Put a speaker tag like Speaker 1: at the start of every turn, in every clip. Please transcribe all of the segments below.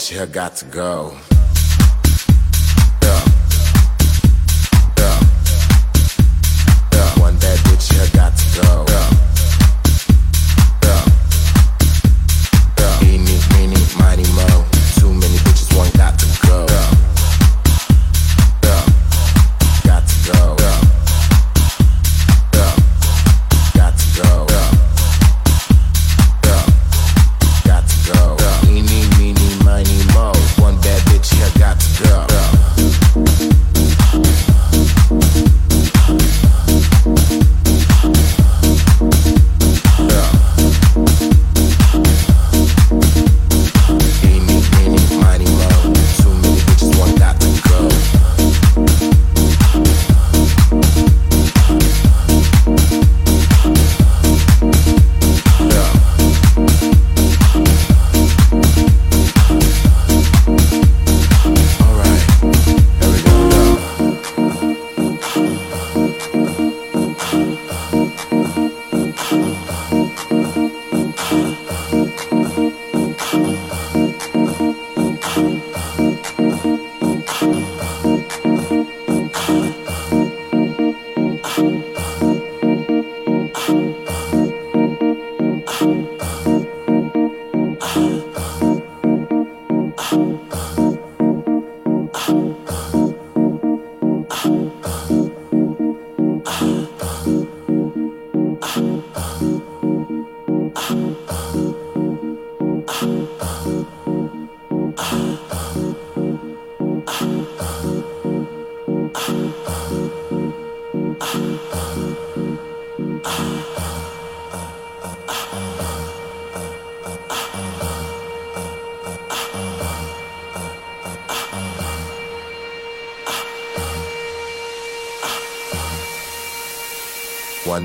Speaker 1: But you got to go.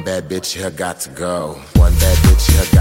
Speaker 1: bad bitch you got to go. One bad bitch here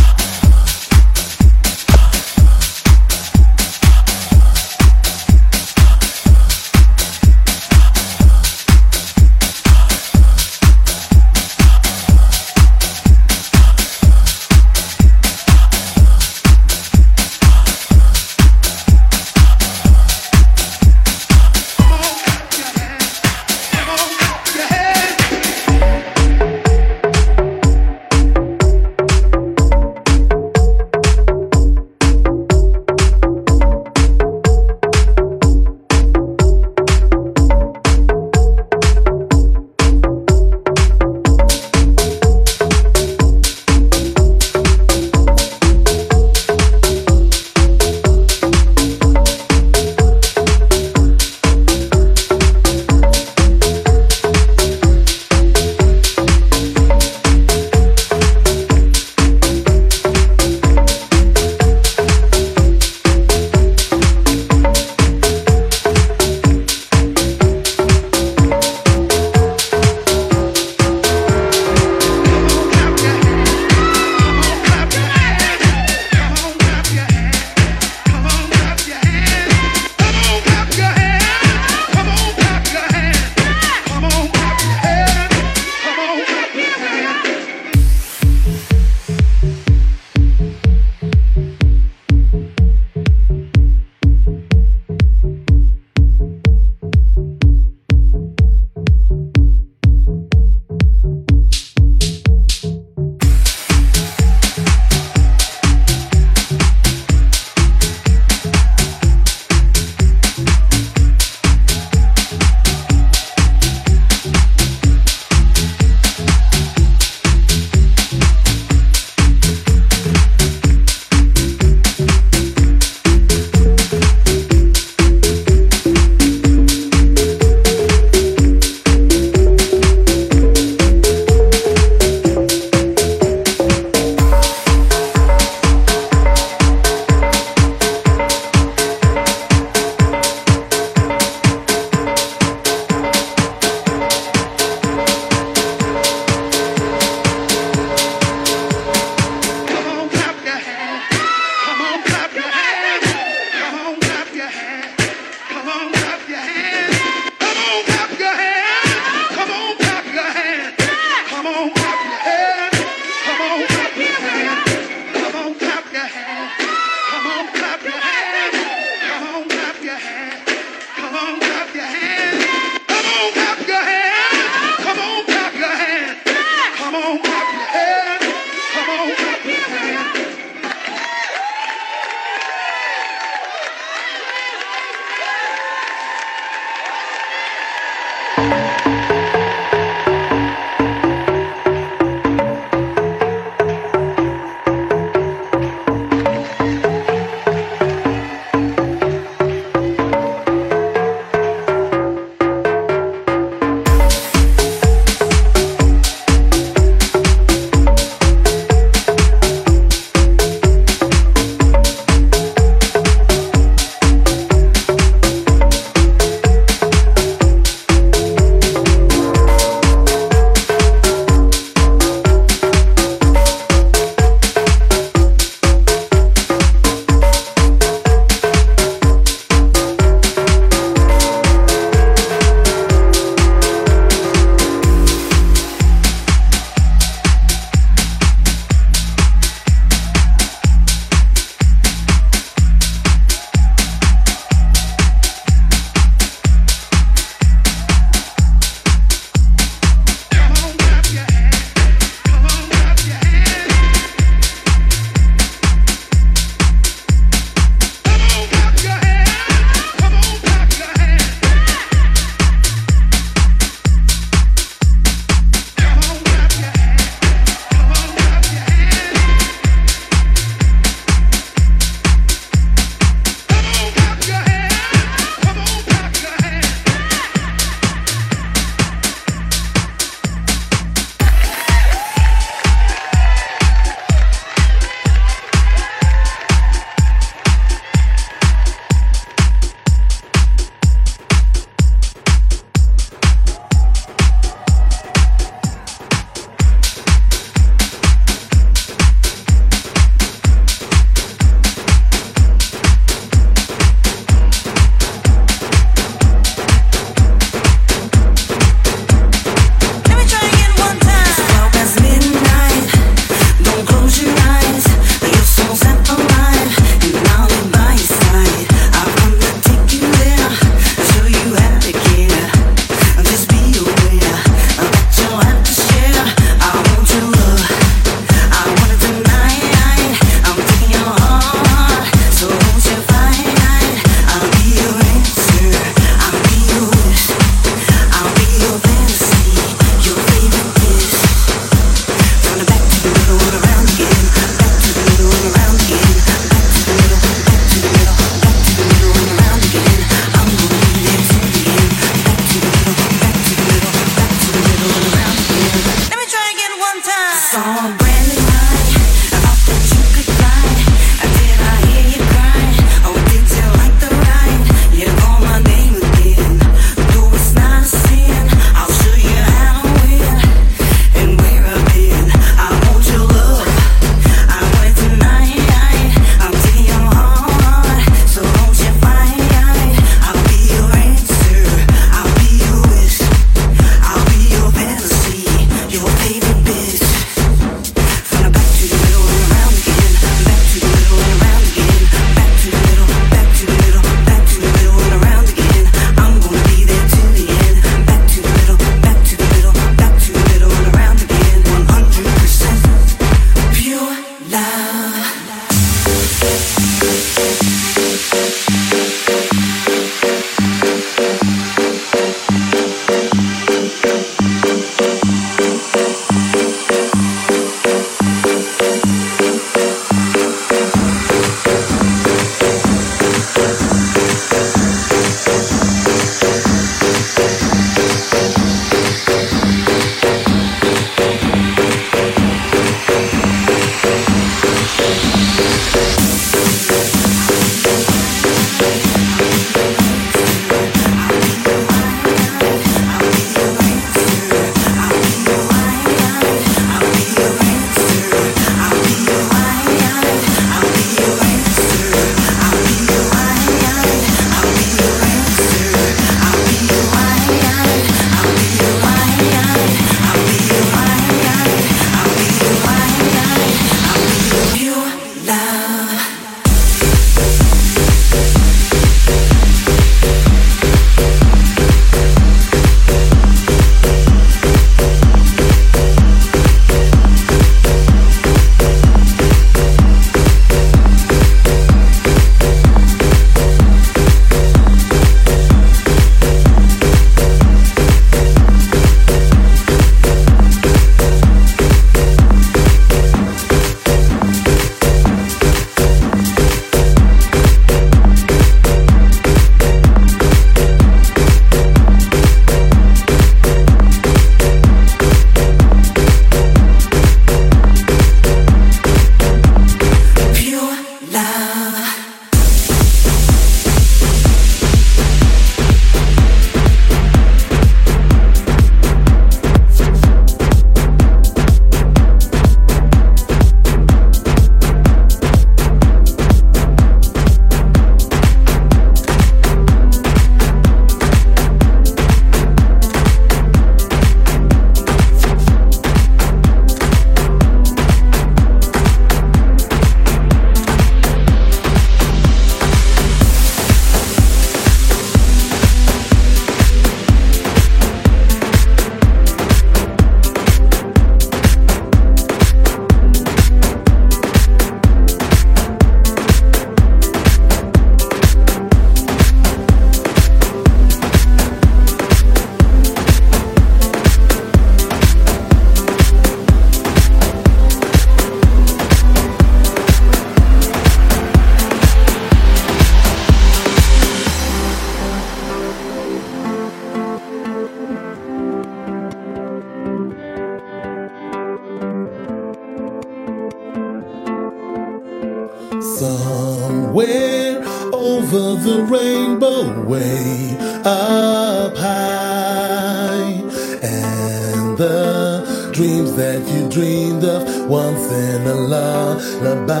Speaker 2: that you dreamed of once in a lullaby.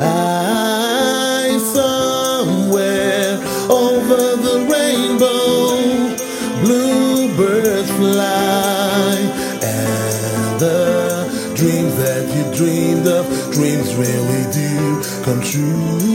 Speaker 2: I somewhere over the rainbow, bluebirds fly, and the dreams that you dreamed of, dreams really do come true.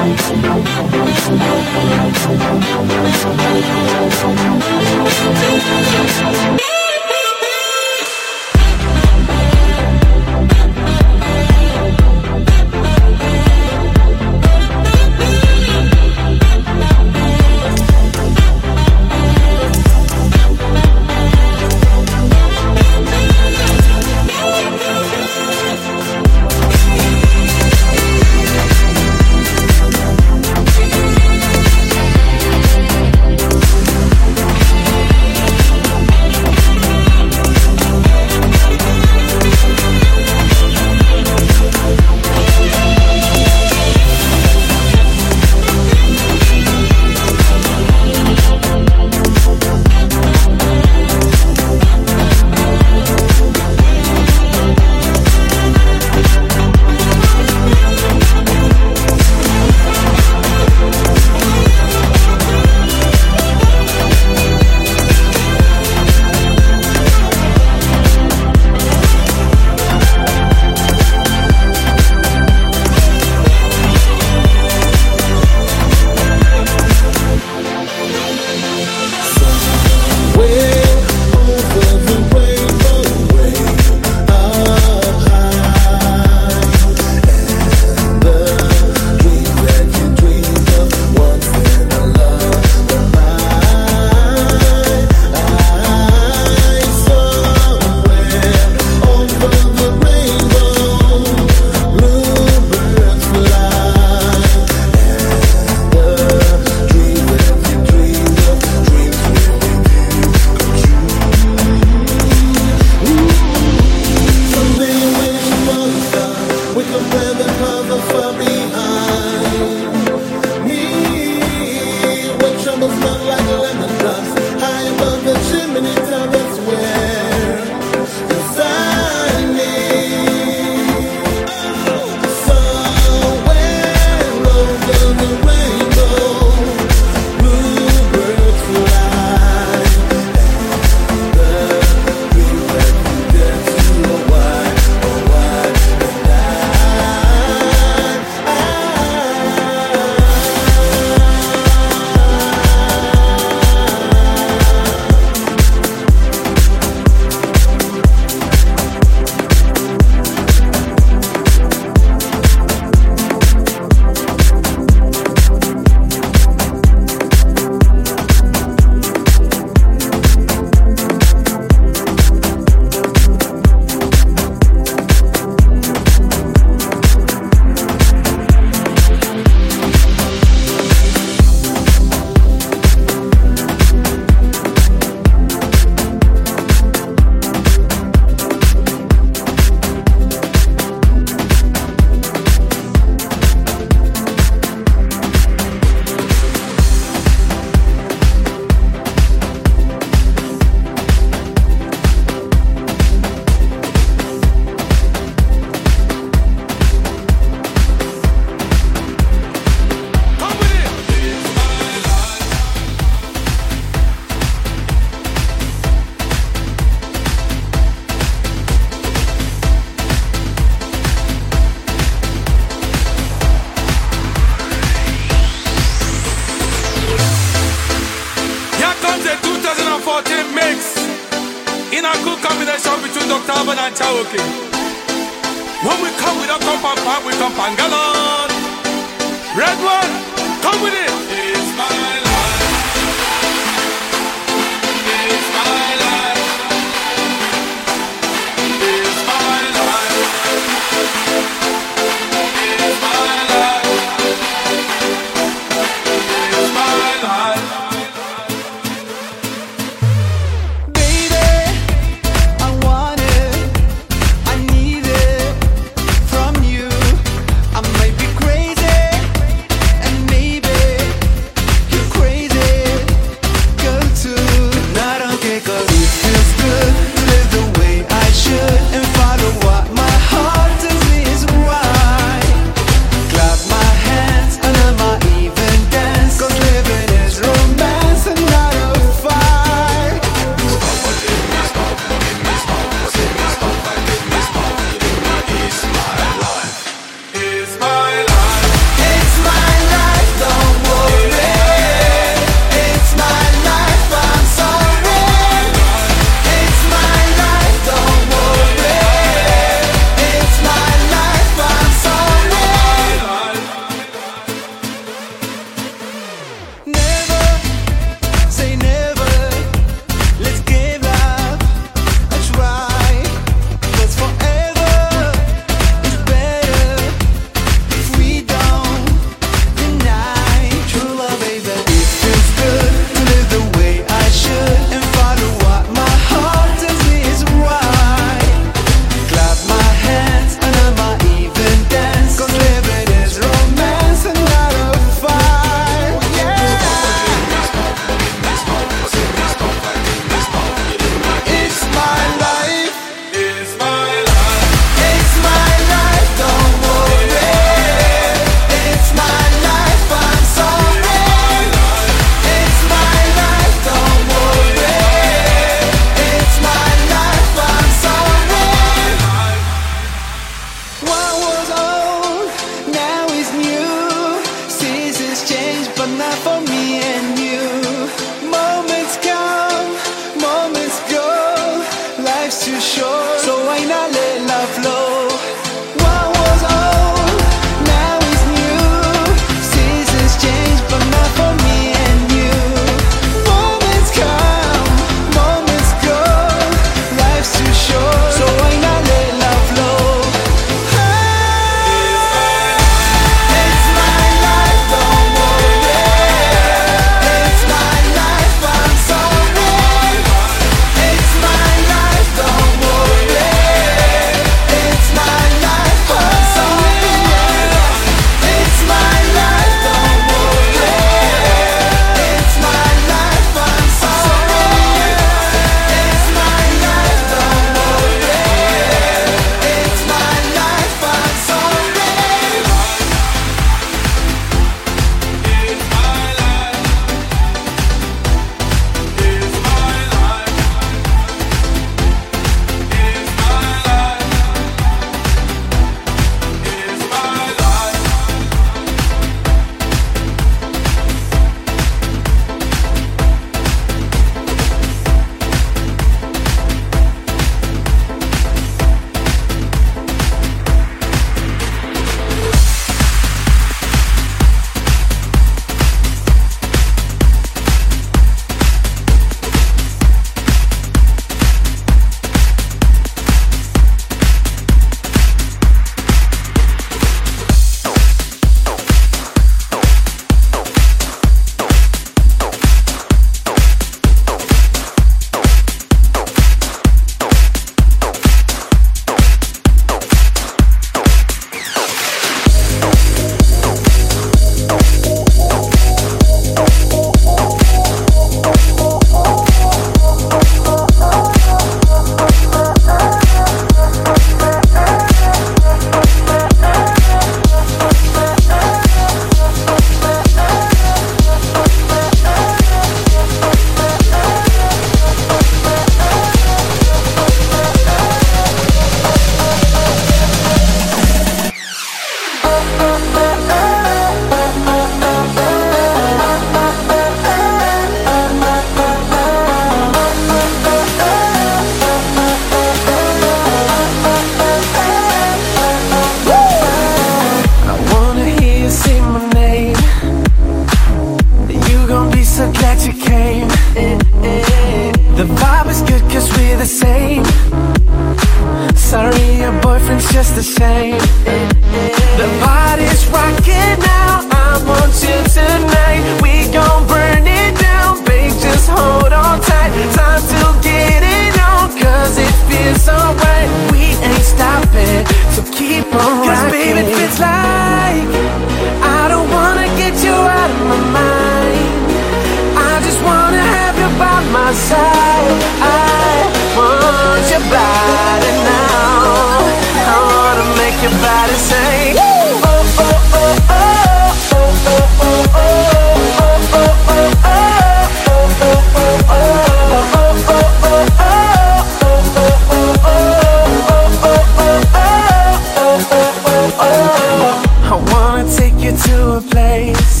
Speaker 3: place.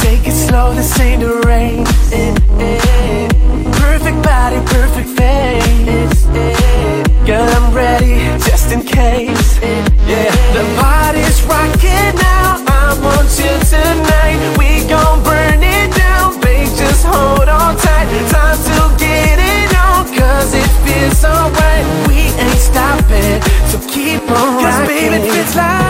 Speaker 3: Take it slow, this ain't a race. Perfect body, perfect face. Girl, I'm ready, just in case. Yeah, the party's rocking now. I want you tonight. We gon' burn it down, babe. Just hold on tight. Time to get it on, cause it feels alright. We ain't stopping, so keep on rocking. Cause baby, it feels like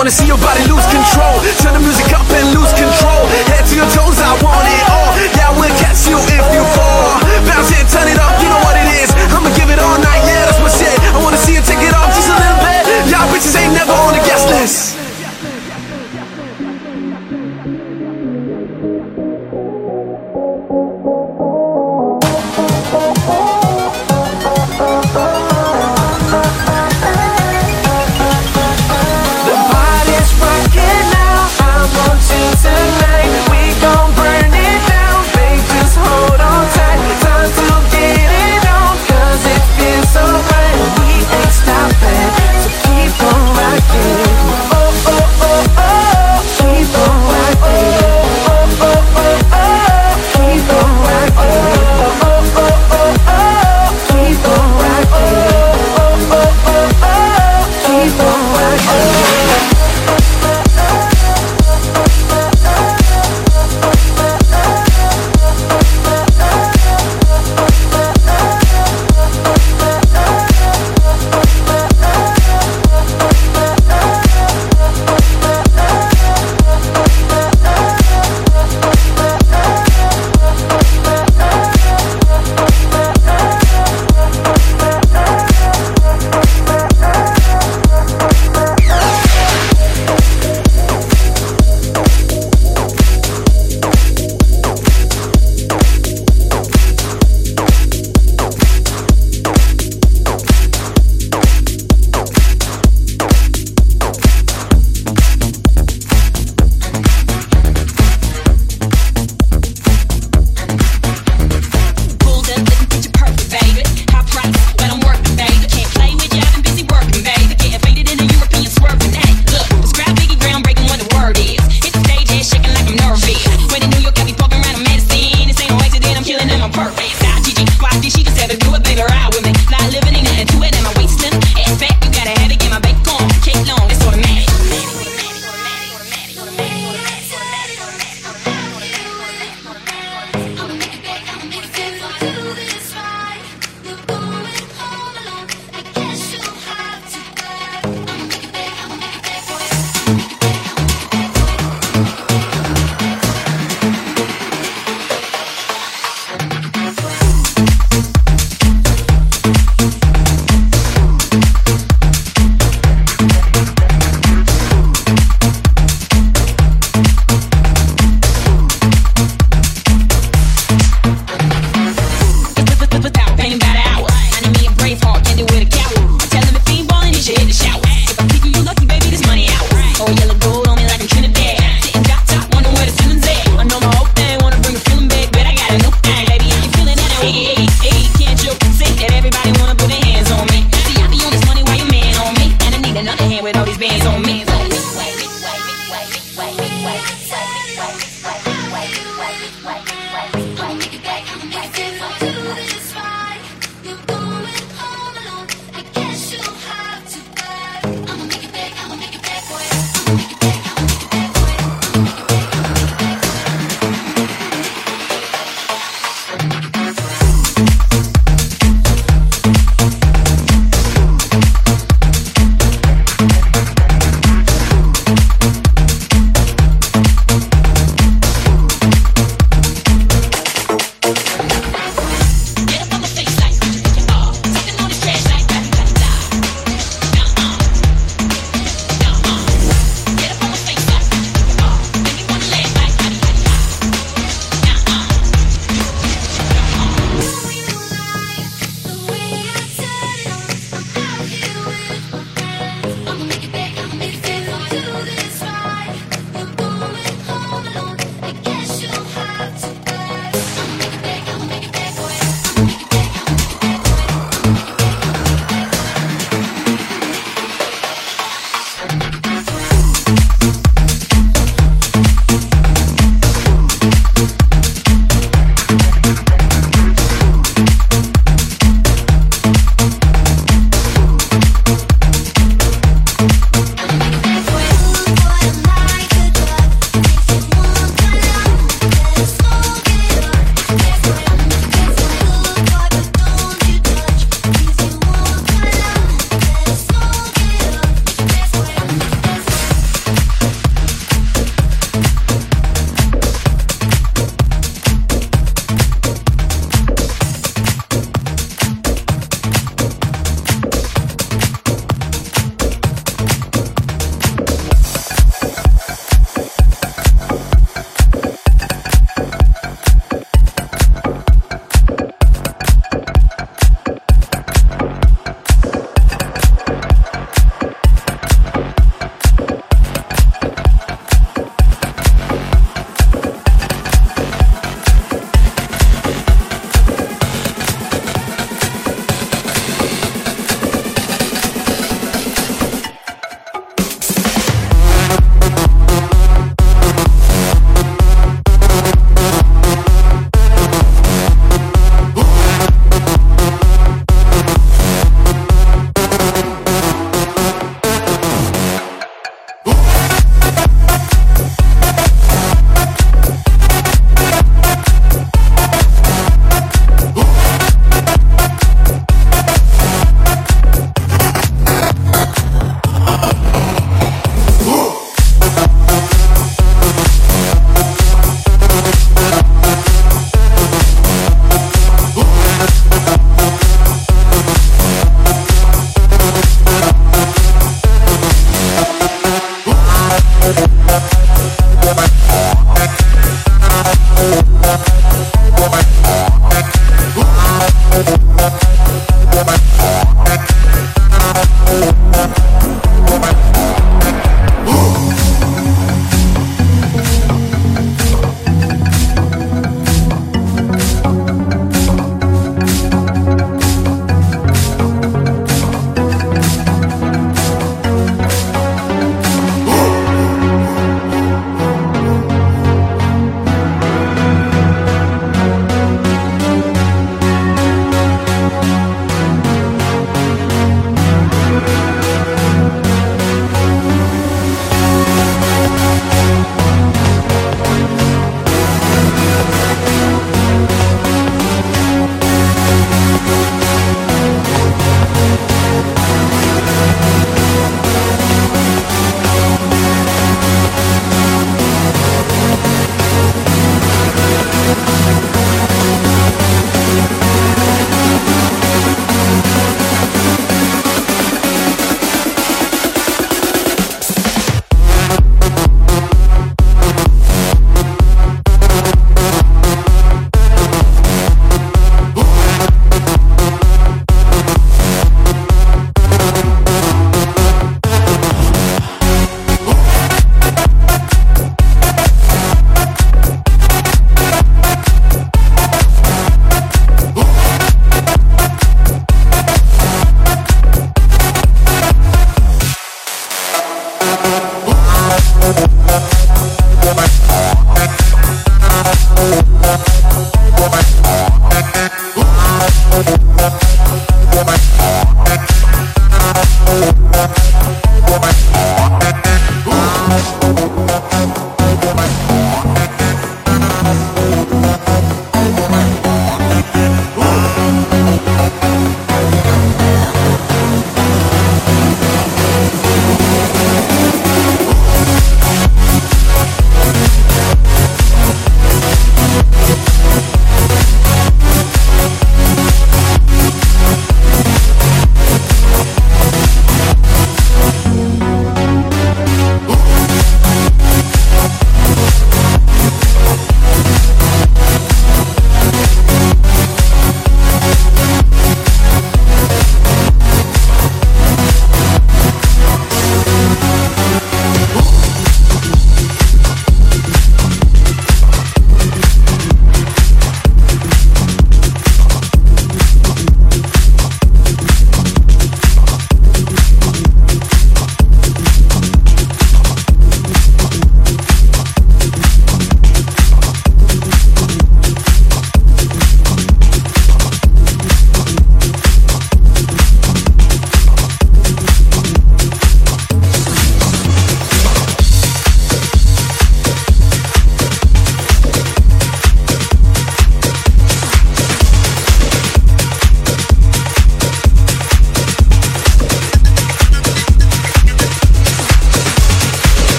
Speaker 3: wanna see your body lose control.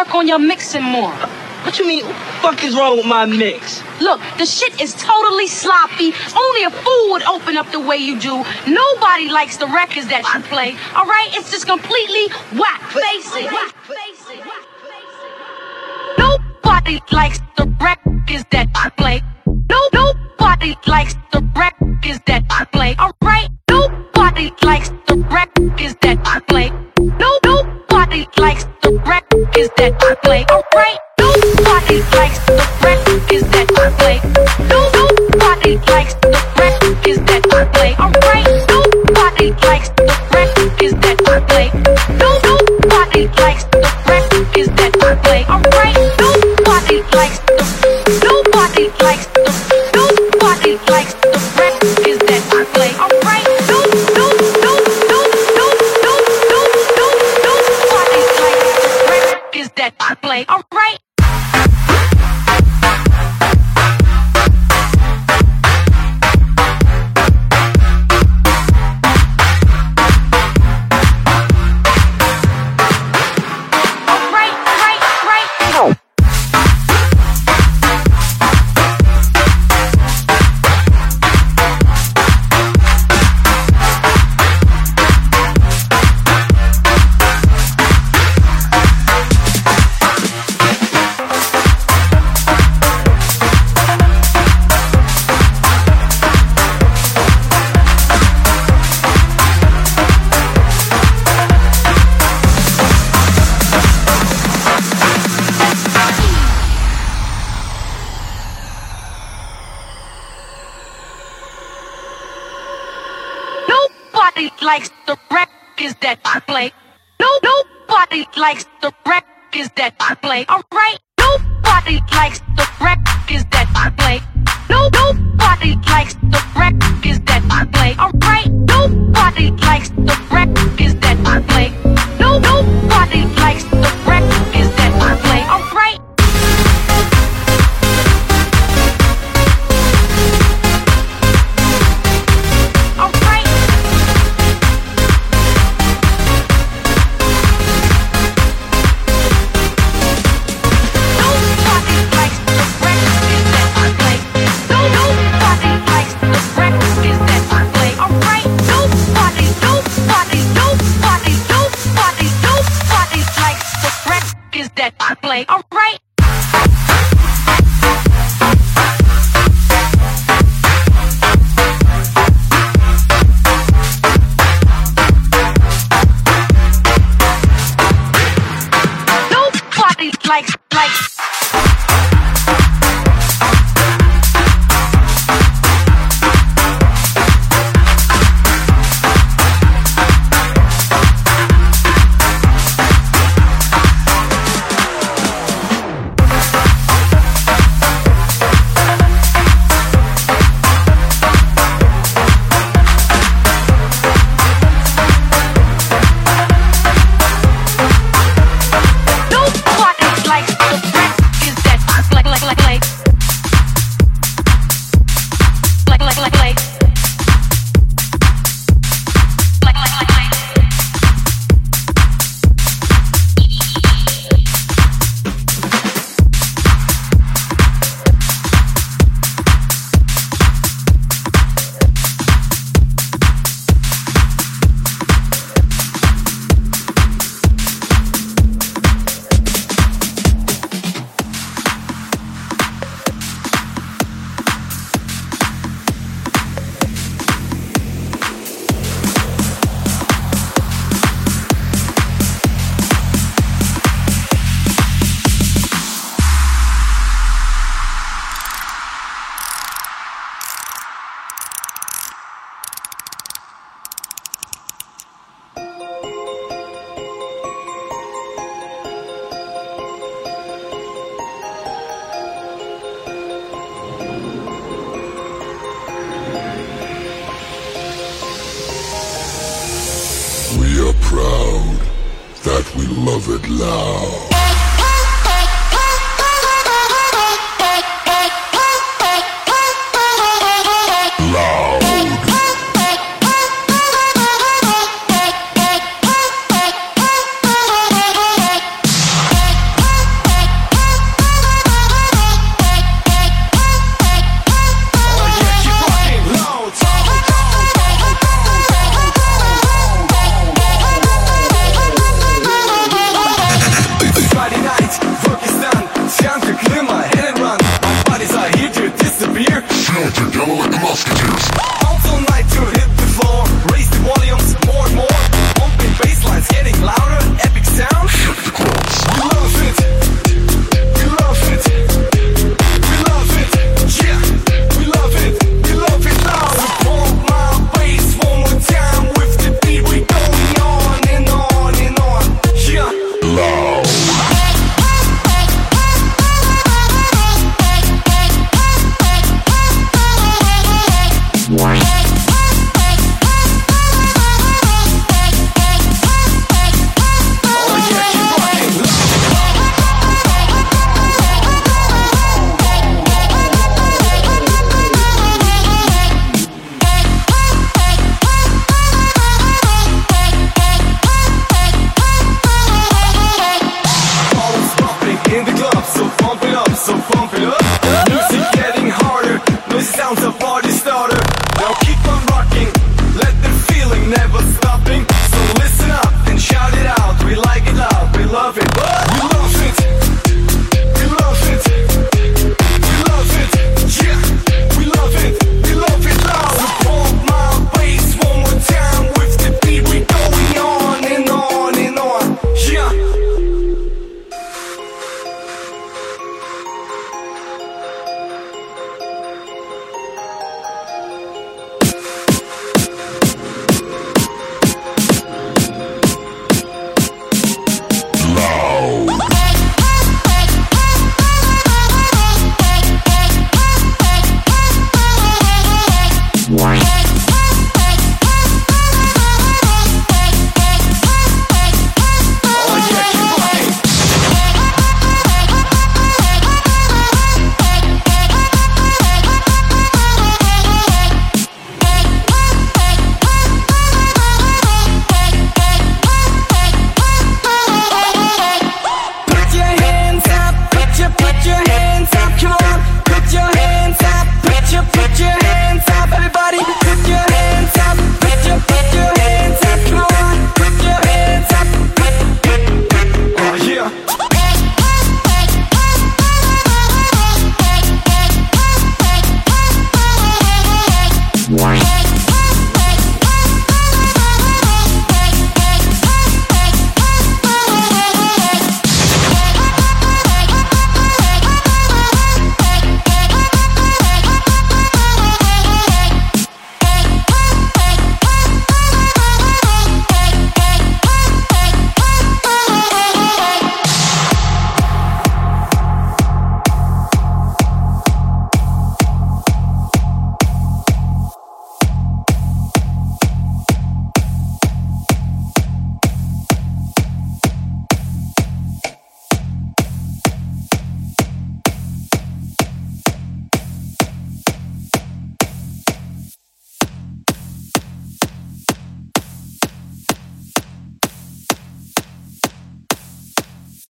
Speaker 4: Work on your mixing more.
Speaker 5: What you mean? Fuck is wrong with my mix?
Speaker 4: Look, the shit is totally sloppy. Only a fool would open up the way you do. Nobody likes the records that you play. All right? It's just completely whack. Face it. Whack. Face it. Whack. Nobody likes the records that you play. No, nobody likes the records that you play. All right? Nobody likes the records that you play. No, nobody likes is that you play, alright?